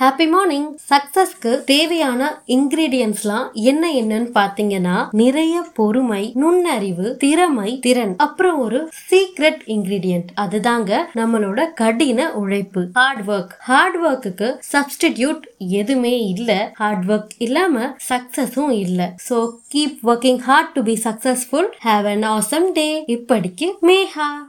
Happy morning சக்சஸ்க்கு தேவையான இன்கிரீடியன்ஸ்லாம் என்ன என்னன்னு பாத்தீங்கன்னா நிறைய பொறுமை நுண்ணறிவு திறமை திறன். அப்புறம் ஒரு சீக்ரெட் இன்கிரீடியன்ட் அதுதாங்க நம்மளோட கடின உழைப்பு. ஹார்ட் ஒர்க் ஹார்ட் ஒர்க்குக்கு சப்ஸ்டிடியூட் எதுவுமே இல்ல. ஹார்ட் ஒர்க் இல்லாம சக்சஸும் இல்ல. So keep working hard to be successful have an awesome day இப்படிக்கு மேஹா